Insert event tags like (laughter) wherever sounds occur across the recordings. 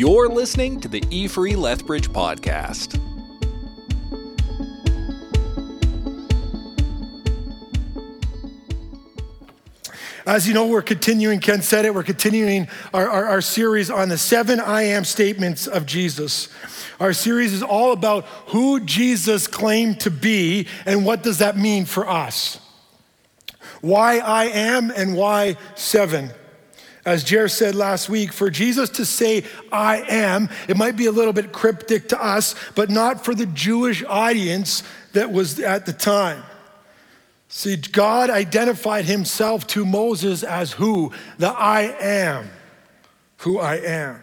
You're listening to the E Free Lethbridge podcast. As you know, we're continuing, Ken said it, we're continuing our, our, our, series on the seven I am statements of Jesus. Our series is all about who Jesus claimed to be and what does that mean for us. Why I am and why seven. As Jer said last week, for Jesus to say, I am, it might be a little bit cryptic to us, but not for the Jewish audience that was at the time. See, God identified himself to Moses as who? The I am, who I am.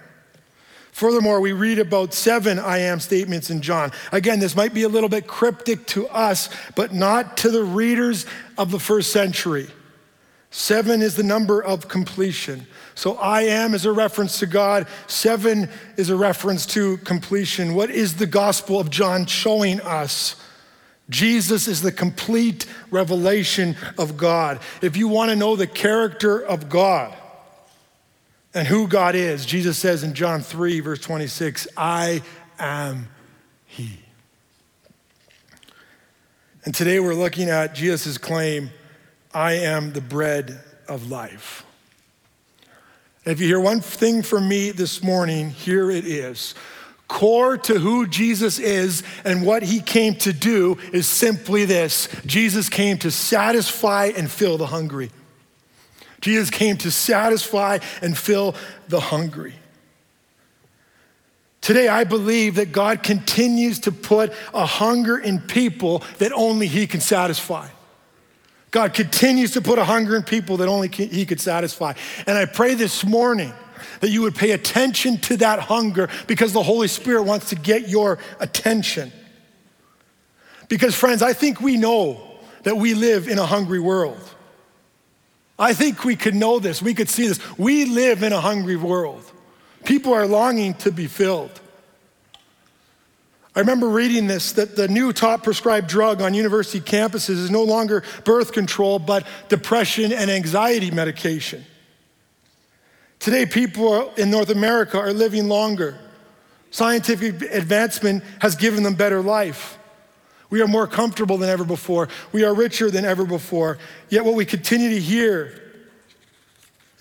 Furthermore, we read about seven I am statements in John. Again, this might be a little bit cryptic to us, but not to the readers of the first century. Seven is the number of completion. So I am is a reference to God, seven is a reference to completion. What is the Gospel of John showing us? Jesus is the complete revelation of God. If you want to know the character of God and who God is, Jesus says in John 3, verse 26, I am He. And today we're looking at Jesus' claim, I am the bread of life. if you hear one thing from me this morning, here it is core to who Jesus is and what he came to do is simply this Jesus came to satisfy and fill the hungry. Jesus came to satisfy and fill the hungry. Today, I believe that God continues to put a hunger in people that only He can satisfy. God continues to put a hunger in people that only He could satisfy. And I pray this morning that you would pay attention to that hunger because the Holy Spirit wants to get your attention. Because, friends, I think we know that we live in a hungry world. I think we could know this, we could see this. We live in a hungry world. People are longing to be filled. I remember reading this that the new top prescribed drug on university campuses is no longer birth control, but depression and anxiety medication. Today, people in North America are living longer. Scientific advancement has given them better life. We are more comfortable than ever before. We are richer than ever before. Yet, what we continue to hear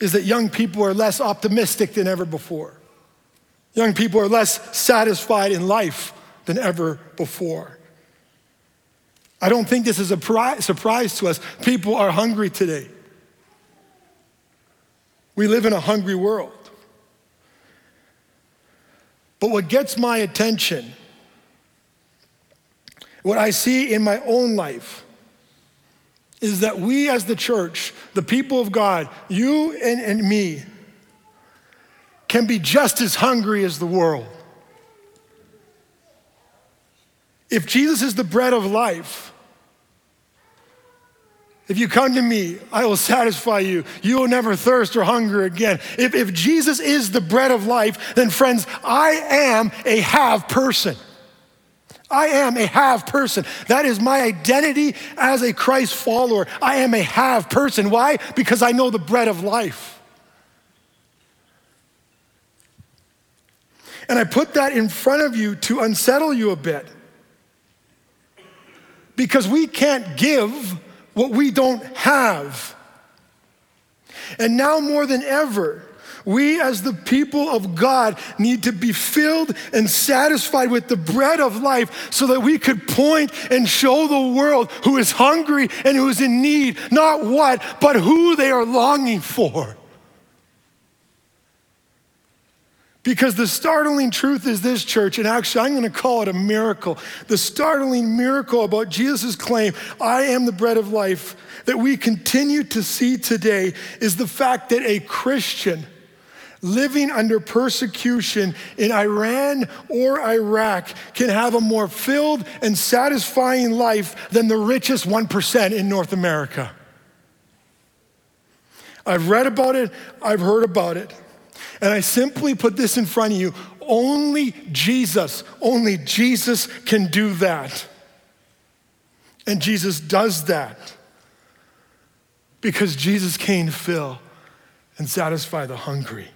is that young people are less optimistic than ever before. Young people are less satisfied in life than ever before. I don't think this is a surprise to us. People are hungry today. We live in a hungry world. But what gets my attention, what I see in my own life, is that we as the church, the people of God, you and, and me, can be just as hungry as the world. If Jesus is the bread of life, if you come to me, I will satisfy you. You will never thirst or hunger again. If, if Jesus is the bread of life, then friends, I am a have person. I am a have person. That is my identity as a Christ follower. I am a have person. Why? Because I know the bread of life. And I put that in front of you to unsettle you a bit. Because we can't give what we don't have. And now more than ever, we as the people of God need to be filled and satisfied with the bread of life so that we could point and show the world who is hungry and who is in need, not what, but who they are longing for. Because the startling truth is this, church, and actually I'm going to call it a miracle. The startling miracle about Jesus' claim, I am the bread of life, that we continue to see today is the fact that a Christian living under persecution in Iran or Iraq can have a more filled and satisfying life than the richest 1% in North America. I've read about it, I've heard about it. And I simply put this in front of you. Only Jesus, only Jesus can do that. And Jesus does that because Jesus came to fill and satisfy the hungry.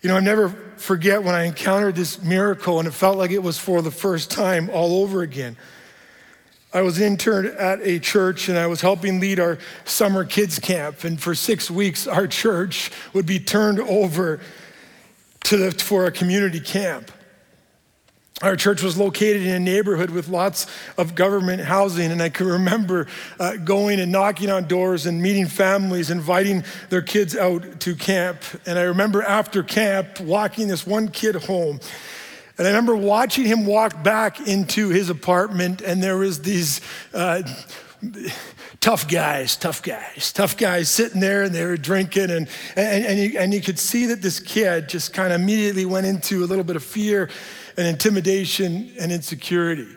You know, I never forget when I encountered this miracle and it felt like it was for the first time all over again. I was interned at a church and I was helping lead our summer kids camp. And for six weeks, our church would be turned over to the, for a community camp. Our church was located in a neighborhood with lots of government housing, and I can remember uh, going and knocking on doors and meeting families, inviting their kids out to camp. And I remember after camp walking this one kid home. And I remember watching him walk back into his apartment, and there was these uh, tough guys, tough guys, tough guys sitting there, and they were drinking, and and and you, and you could see that this kid just kind of immediately went into a little bit of fear and intimidation and insecurity.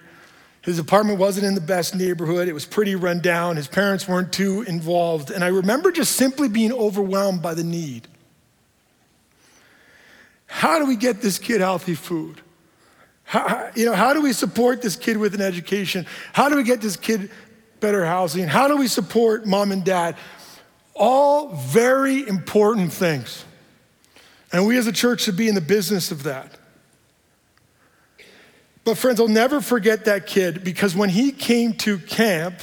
His apartment wasn't in the best neighborhood. It was pretty run down. His parents weren't too involved. And I remember just simply being overwhelmed by the need. How do we get this kid healthy food? How, you know, how do we support this kid with an education? How do we get this kid better housing? How do we support mom and dad? All very important things. And we as a church should be in the business of that. But, friends, I'll never forget that kid because when he came to camp,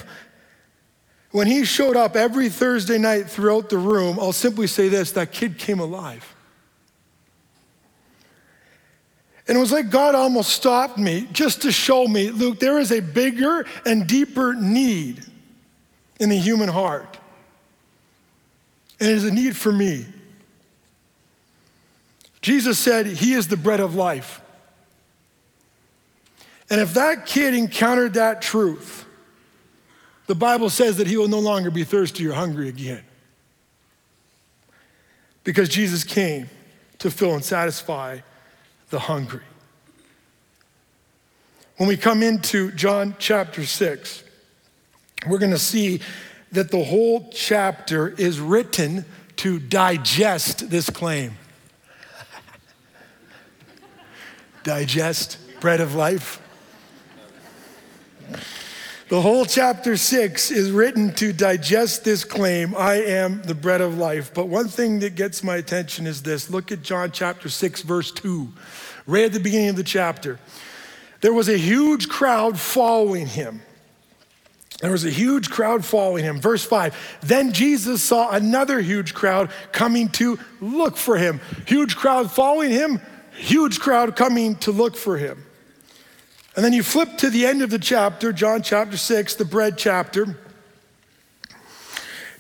when he showed up every Thursday night throughout the room, I'll simply say this that kid came alive. And it was like God almost stopped me just to show me, Luke, there is a bigger and deeper need in the human heart. And it is a need for me. Jesus said, He is the bread of life. And if that kid encountered that truth, the Bible says that he will no longer be thirsty or hungry again. Because Jesus came to fill and satisfy the hungry. When we come into John chapter 6, we're going to see that the whole chapter is written to digest this claim. (laughs) digest bread of life. The whole chapter six is written to digest this claim I am the bread of life. But one thing that gets my attention is this look at John chapter 6, verse 2, right at the beginning of the chapter. There was a huge crowd following him. There was a huge crowd following him. Verse 5 Then Jesus saw another huge crowd coming to look for him. Huge crowd following him, huge crowd coming to look for him. And then you flip to the end of the chapter, John chapter 6, the bread chapter.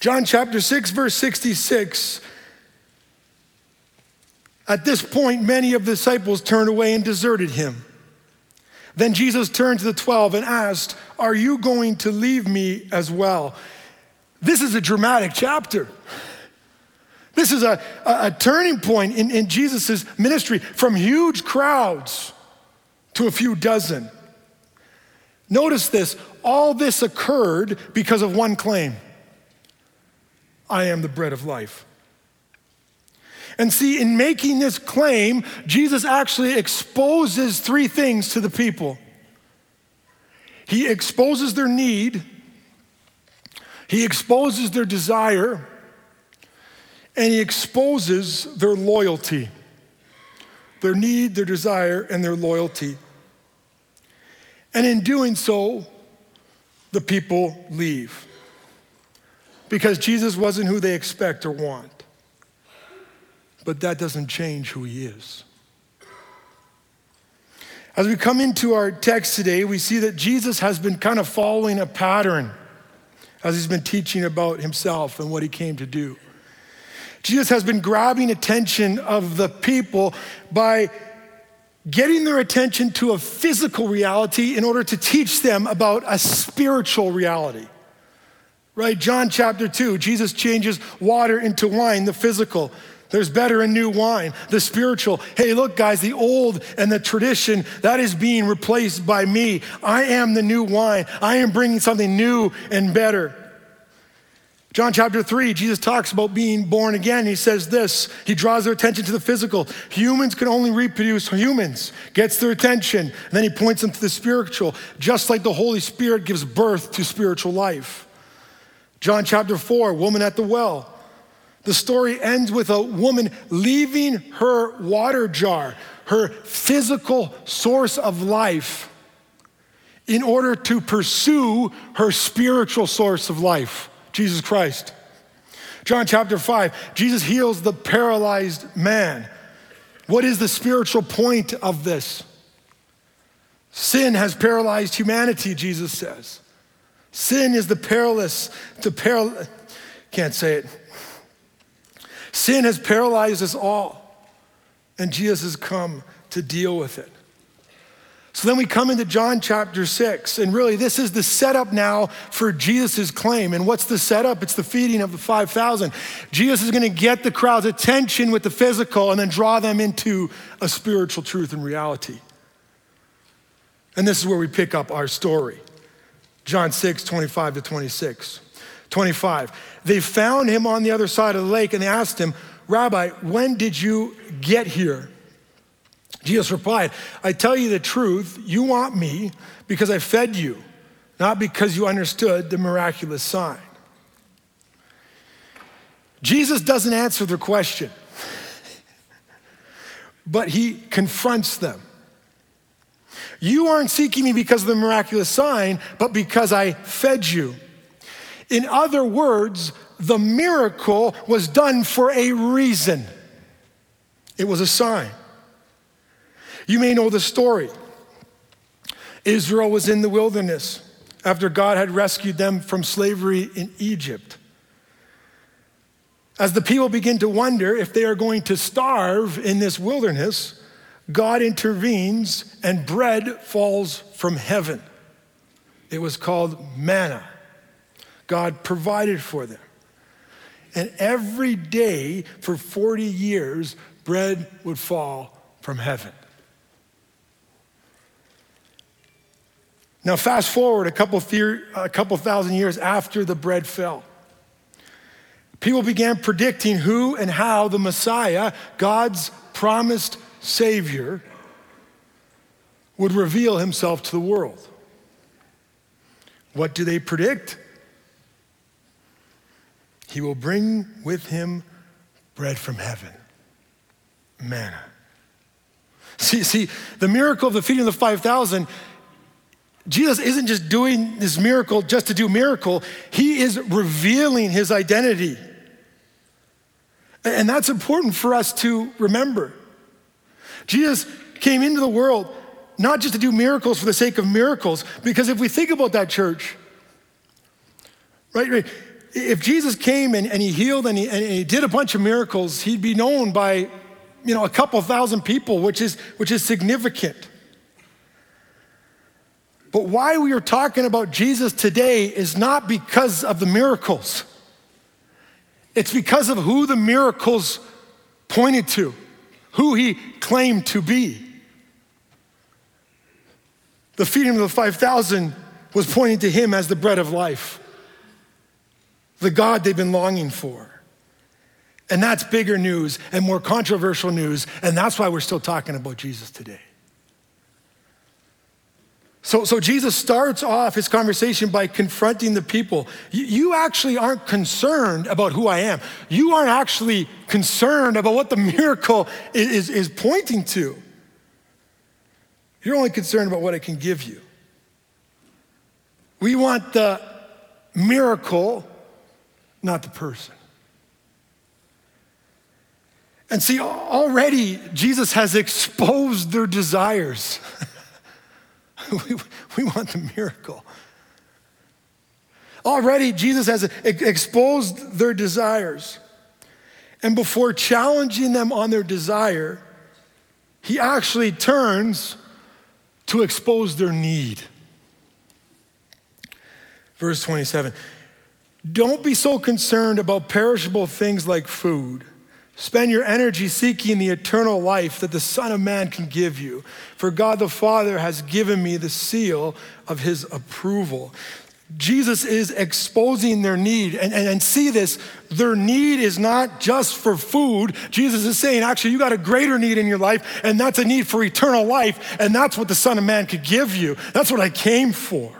John chapter 6, verse 66. At this point, many of the disciples turned away and deserted him. Then Jesus turned to the 12 and asked, Are you going to leave me as well? This is a dramatic chapter. This is a, a, a turning point in, in Jesus' ministry from huge crowds to a few dozen. Notice this all this occurred because of one claim I am the bread of life. And see, in making this claim, Jesus actually exposes three things to the people. He exposes their need, he exposes their desire, and he exposes their loyalty. Their need, their desire, and their loyalty. And in doing so, the people leave because Jesus wasn't who they expect or want. But that doesn't change who he is. As we come into our text today, we see that Jesus has been kind of following a pattern as he's been teaching about himself and what he came to do. Jesus has been grabbing attention of the people by getting their attention to a physical reality in order to teach them about a spiritual reality. Right? John chapter 2, Jesus changes water into wine, the physical. There's better and new wine, the spiritual. Hey, look, guys, the old and the tradition, that is being replaced by me. I am the new wine. I am bringing something new and better. John chapter 3, Jesus talks about being born again. He says this He draws their attention to the physical. Humans can only reproduce humans, gets their attention. And then he points them to the spiritual, just like the Holy Spirit gives birth to spiritual life. John chapter 4, woman at the well. The story ends with a woman leaving her water jar, her physical source of life, in order to pursue her spiritual source of life, Jesus Christ. John chapter 5, Jesus heals the paralyzed man. What is the spiritual point of this? Sin has paralyzed humanity, Jesus says. Sin is the perilous, the paral, can't say it. Sin has paralyzed us all, and Jesus has come to deal with it. So then we come into John chapter 6, and really this is the setup now for Jesus' claim. And what's the setup? It's the feeding of the 5,000. Jesus is going to get the crowd's attention with the physical and then draw them into a spiritual truth and reality. And this is where we pick up our story John 6, 25 to 26. 25. They found him on the other side of the lake and they asked him, Rabbi, when did you get here? Jesus replied, I tell you the truth, you want me because I fed you, not because you understood the miraculous sign. Jesus doesn't answer their question, but he confronts them. You aren't seeking me because of the miraculous sign, but because I fed you. In other words, the miracle was done for a reason. It was a sign. You may know the story. Israel was in the wilderness after God had rescued them from slavery in Egypt. As the people begin to wonder if they are going to starve in this wilderness, God intervenes and bread falls from heaven. It was called manna. God provided for them. And every day for 40 years, bread would fall from heaven. Now, fast forward a couple, a couple thousand years after the bread fell. People began predicting who and how the Messiah, God's promised Savior, would reveal himself to the world. What do they predict? He will bring with him bread from heaven, manna. See, see, the miracle of the feeding of the 5,000 Jesus isn't just doing this miracle just to do miracle, he is revealing his identity. And that's important for us to remember. Jesus came into the world not just to do miracles for the sake of miracles, because if we think about that church, right, right if Jesus came and, and he healed and he, and he did a bunch of miracles, he'd be known by, you know, a couple thousand people, which is, which is significant. But why we are talking about Jesus today is not because of the miracles. It's because of who the miracles pointed to, who he claimed to be. The feeding of the 5,000 was pointing to him as the bread of life, the God they've been longing for. And that's bigger news and more controversial news, and that's why we're still talking about Jesus today. So, so Jesus starts off his conversation by confronting the people. You, actually aren't concerned about who I am. You aren't actually concerned about what the (laughs) miracle is, is, is pointing to. You're only concerned about what I can give you. We want the miracle, not the person. And see, already Jesus has exposed their desires. (laughs) (laughs) we, we want the miracle. Already, Jesus has exposed their desires. And before challenging them on their desire, he actually turns to expose their need. Verse 27 Don't be so concerned about perishable things like food Spend your energy seeking the eternal life that the Son of Man can give you. For God the Father has given me the seal of his approval. Jesus is exposing their need. And, and, and, see this, their need is not just for food. Jesus is saying, actually, you got a greater need in your life, and that's a need for eternal life. And that's what the Son of Man could give you. That's what I came for.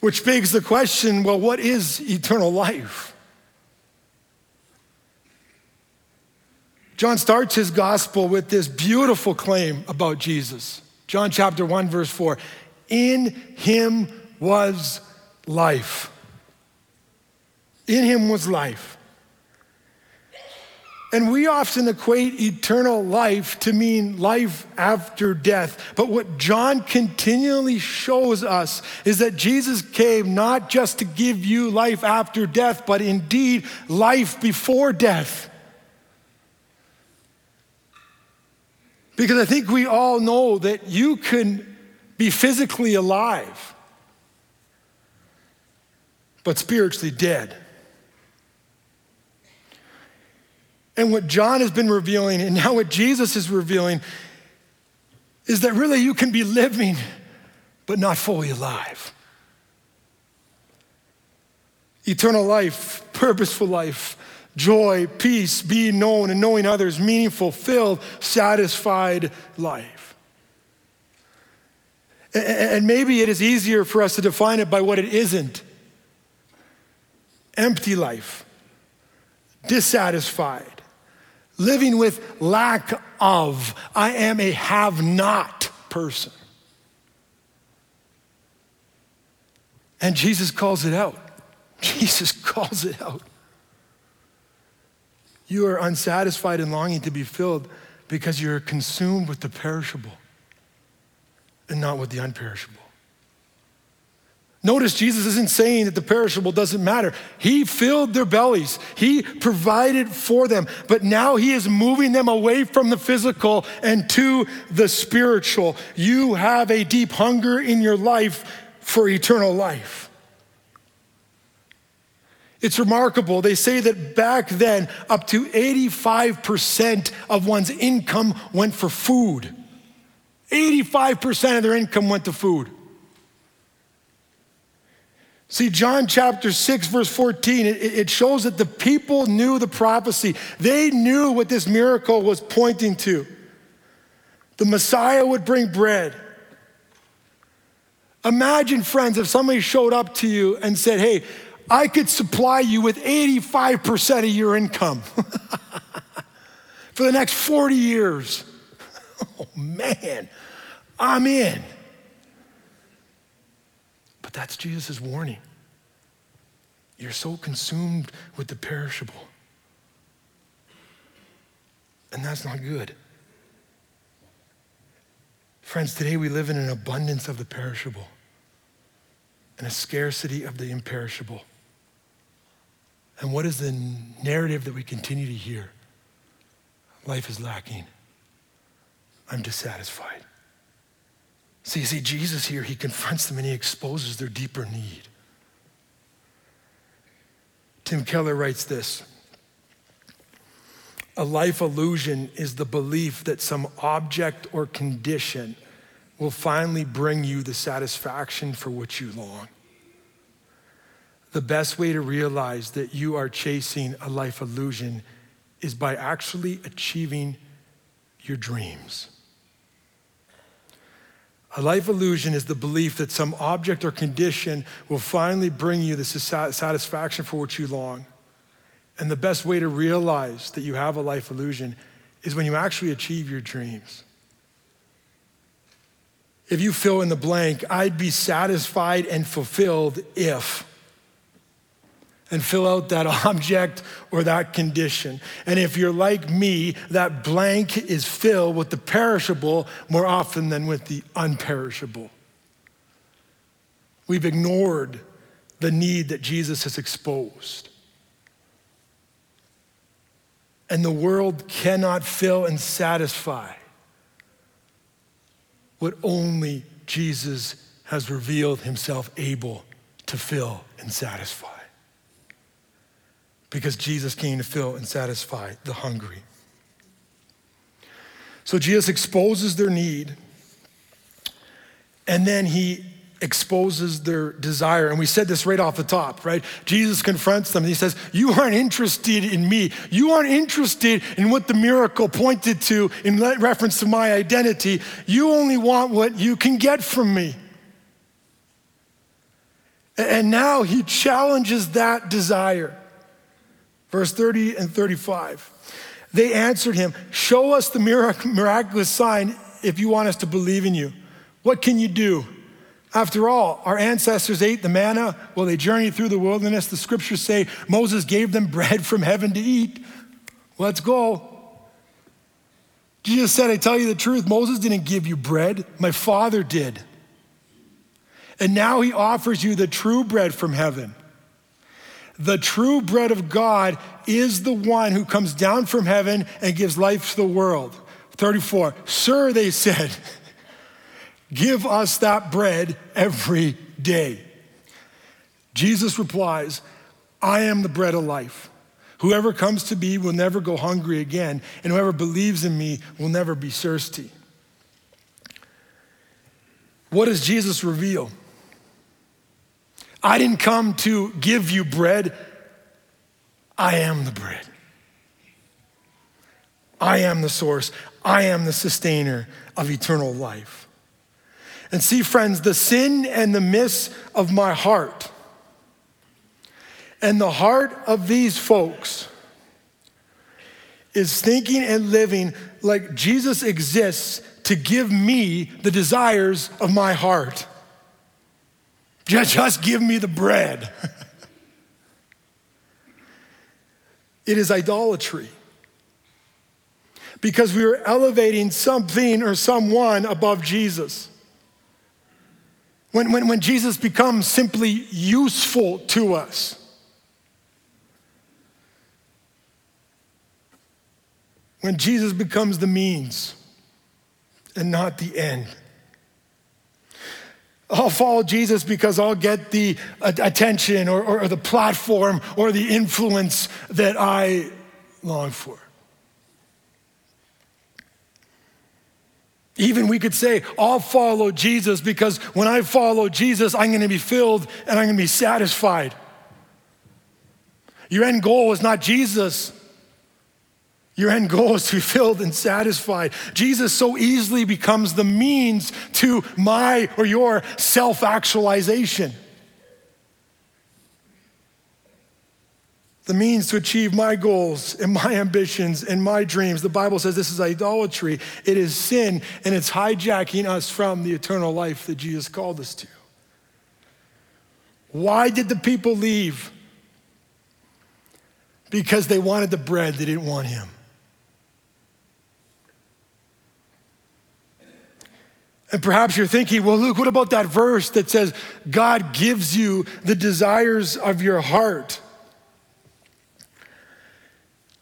Which begs the question well, what is eternal life? John starts his gospel with this beautiful claim about Jesus. John chapter 1, verse 4 In him was life. In him was life. And we often equate eternal life to mean life after death. But what John continually shows us is that Jesus came not just to give you life after death, but indeed life before death. Because I think we all know that you can be physically alive, but spiritually dead. And what John has been revealing, and now what Jesus is revealing, is that really you can be living, but not fully alive. Eternal life, purposeful life, joy, peace, being known and knowing others, meaningful, filled, satisfied life. And maybe it is easier for us to define it by what it isn't empty life, dissatisfied, living with lack of. I am a have not person. And Jesus calls it out. (laughs) Jesus calls it out. You are unsatisfied and longing to be filled because you're consumed with the perishable and not with the unperishable. Notice Jesus isn't saying that the perishable doesn't matter. He filled their bellies, He provided for them, but now He is moving them away from the physical and to the spiritual. You have a deep hunger in your life for eternal life. It's remarkable. They say that back then, up to 85% of one's income went for food. 85% of their income went to food. See, John chapter 6, verse 14, it, it, shows that the people knew the prophecy. They knew what this miracle was pointing to. The Messiah would bring bread. Imagine, friends, if somebody showed up to you and said, Hey, I could supply you with 85% of your income (laughs) for the next 40 years. (laughs) Oh, man, I'm in. But that's Jesus' warning. You're so consumed with the perishable. And that's not good. Friends, today we live in an abundance of the perishable and a scarcity of the imperishable. And what is the narrative that we continue to hear? Life is lacking. I'm dissatisfied. See, see, Jesus here, he confronts them and he exposes their deeper need. Tim Keller writes this A life illusion is the belief that some object or condition will finally bring you the satisfaction for which you long. The best way to realize that you are chasing a life illusion is by actually achieving your dreams. A life illusion is the belief that some object or condition will finally bring you the satisfaction for which you long. And the best way to realize that you have a life illusion is when you actually achieve your dreams. If you fill in the blank, I'd be satisfied and fulfilled if and fill out that (laughs) object or that condition. And if you're like me, that blank is filled with the perishable more often than with the unperishable. We've ignored the need that Jesus has exposed. And the world cannot fill and satisfy what only Jesus has revealed himself able to fill and satisfy because Jesus came to fill and satisfy the hungry. So Jesus exposes their need, and then he exposes their desire. And we said this right off the top, right? Jesus confronts them and he says, You aren't interested in me. You aren't interested in what the miracle pointed to in reference to my identity. You only want what you can get from me. And now he challenges that desire. Verse 30 and 35. They answered him, Show us the miraculous sign if you want us to believe in you. What can you do? After all, our ancestors ate the manna while they journeyed through the wilderness. The scriptures say Moses gave them (laughs) bread from heaven to eat. Let's go. Jesus said, I tell you the truth, Moses didn't give you bread, my Father did. And now he offers you the true bread from heaven. The true bread of God is the one who comes down from heaven and gives life to the world. 34. Sir, they said, (laughs) give us that bread every day. Jesus replies, I am the bread of life. Whoever comes to me will never go hungry again, and whoever believes in me will never be thirsty. What does Jesus reveal? I didn't come to give you bread. I am the bread. I am the source. I am the sustainer of eternal life. And see, friends, the sin and the miss of my heart and the heart of these folks is thinking and living like Jesus exists to give me the desires of my heart. Just, give me the bread. it is idolatry. Because we are elevating something or someone above Jesus. When, when, when Jesus becomes simply useful to us. When Jesus becomes the means and not the end. I'll follow Jesus because I'll get the attention or, or, or, the platform or the influence that I long for. Even we could say, I'll follow Jesus because when I follow Jesus, I'm going to be filled and I'm going to be satisfied. Your end goal is not Jesus. Your end goal is to be filled and satisfied. Jesus so easily becomes the means to my or your self actualization. The means to achieve my goals and my ambitions and my dreams. The Bible says this is idolatry. It is sin, and it's hijacking us from the eternal life that Jesus called us to. Why did the people leave? Because they wanted the bread, they didn't want him. And perhaps you're thinking, well, Luke, what about that verse that says God gives you the desires of your heart?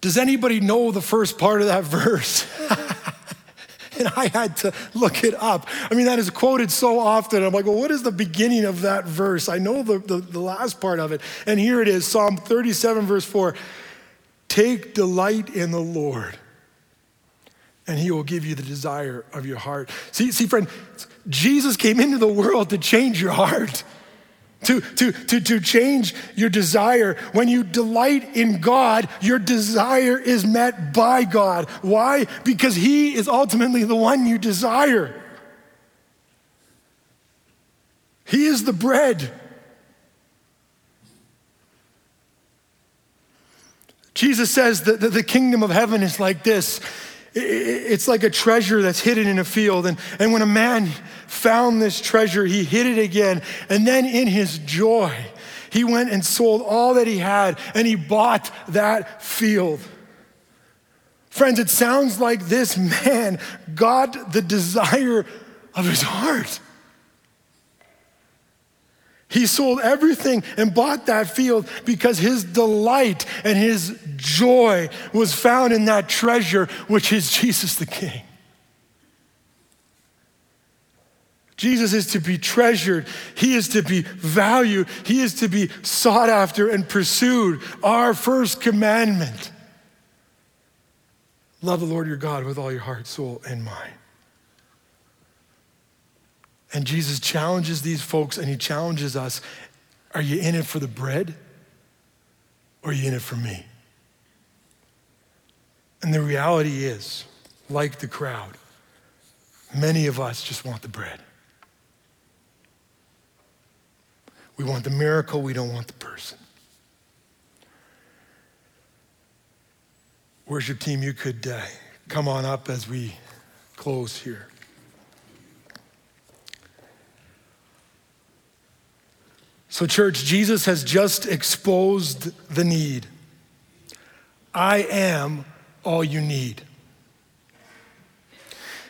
Does anybody know the first part of that (laughs) verse? (laughs) and I had to look it up. I mean, that is quoted so often. I'm like, well, what is the beginning of that verse? I know the, the, the last part of it. And here it is Psalm 37, verse 4 Take delight in the Lord and he will give you the desire of your heart. See, see, friend, Jesus came into the world to change your heart. To, to, to, to change your desire. When you delight in God, your desire is met by God. Why? Because He is ultimately the one you desire. He is the bread. Jesus says that the kingdom of heaven is like this it's like a treasure that's hidden in a field. And, and when a man found this treasure, he hid it again. And then in his joy, he went and sold all that he had and he bought that field. Friends, it sounds like this man got the desire of his heart. He sold everything and bought that field because his delight and his joy was found in that treasure, which is Jesus the King. Jesus is to be treasured. He is to be valued. He is to be sought after and pursued. Our first commandment love the Lord your God with all your heart, soul, and mind. And Jesus challenges these folks and he challenges us Are you in it for the bread or are you in it for me? And the reality is, like the crowd, many of us just want the bread. We want the miracle, we don't want the person. Worship team, you could uh, come on up as we close here. So, church, Jesus has just exposed the need. I am all you need.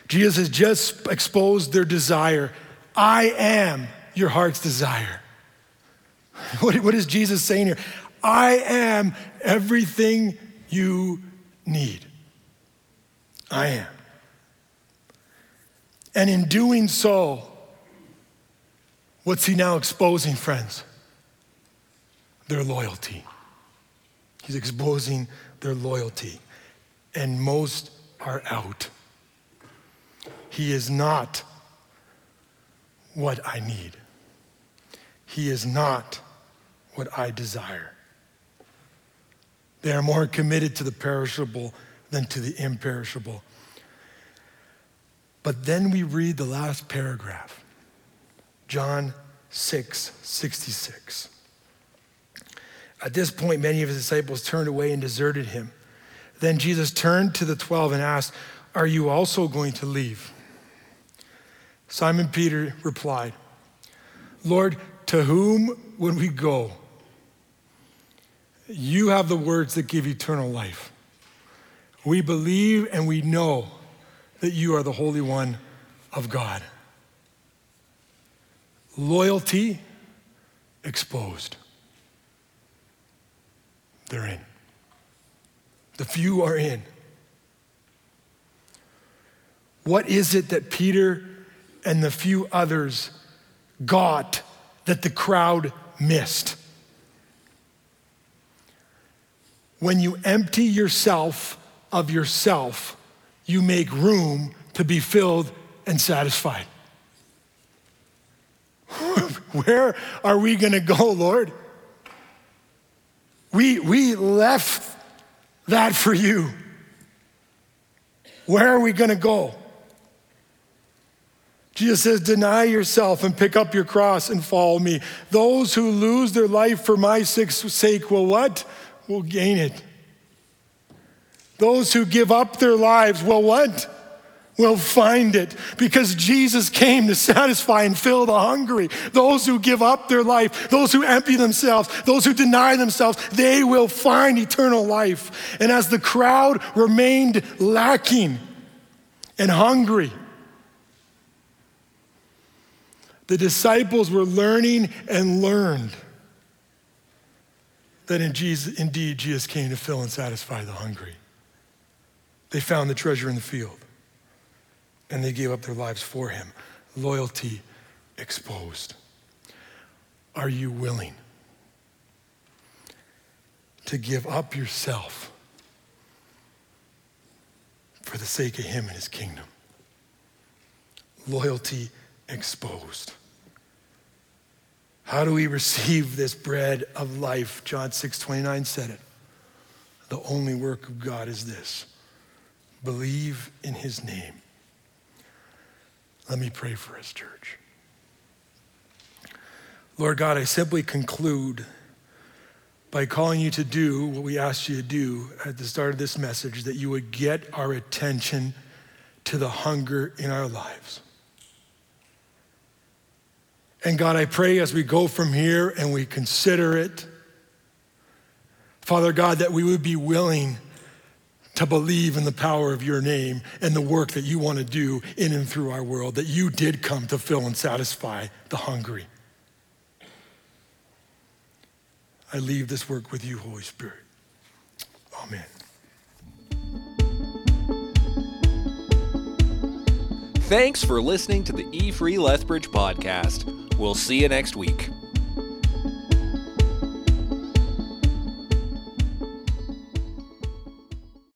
Jesus has just exposed their desire. I am your heart's desire. (laughs) What, what is Jesus saying here? I am everything you need. I am. And in doing so, what's he now exposing, friends? Their loyalty. He's exposing their loyalty. And most are out. He is not what I need. He is not what I desire. They are more committed to the perishable than to the imperishable. But then we read the last paragraph, John 6 66. At this point, many of his disciples turned away and deserted him. Then Jesus turned to the 12 and asked, Are you also going to leave? Simon Peter replied, Lord, to whom would we go? You have the words that give eternal life. We believe and we know that you are the Holy One of God. Loyalty exposed. They're in. The few are in. What is it that Peter and the few others got that the crowd missed? When you empty yourself of yourself, you make room to be filled and satisfied. (laughs) Where are we going to go, Lord? We, we left that for you. Where are we going to go? Jesus says, Deny yourself and pick up your cross and follow me. Those who lose their life for my sake will what? Will gain it. Those who give up their lives will what? Will find it because Jesus came to satisfy and fill the hungry. Those who give up their life, those who empty themselves, those who deny themselves, they will find eternal life. And as the crowd remained lacking and hungry, the disciples were learning and learned that in Jesus, indeed Jesus came to fill and satisfy the hungry. They found the treasure in the field and they gave up their lives for him. Loyalty exposed. Are you willing to give up yourself for the sake of him and his kingdom? Loyalty exposed. How do we receive this bread of life? John 6 29 said it. The only work of God is this believe in his name. Let me pray for his church. Lord God, I simply conclude by calling you to do what we asked you to do at the start of this message, that you would get our attention to the hunger in our lives. And God, I pray as we go from here and we consider it, Father God, that we would be willing to believe in the power of your name and the work that you want to do in and through our world, that you did come to fill and satisfy the hungry. I leave this work with you, Holy Spirit. Amen. Thanks for listening to the E Free Lethbridge podcast. We'll see you next week.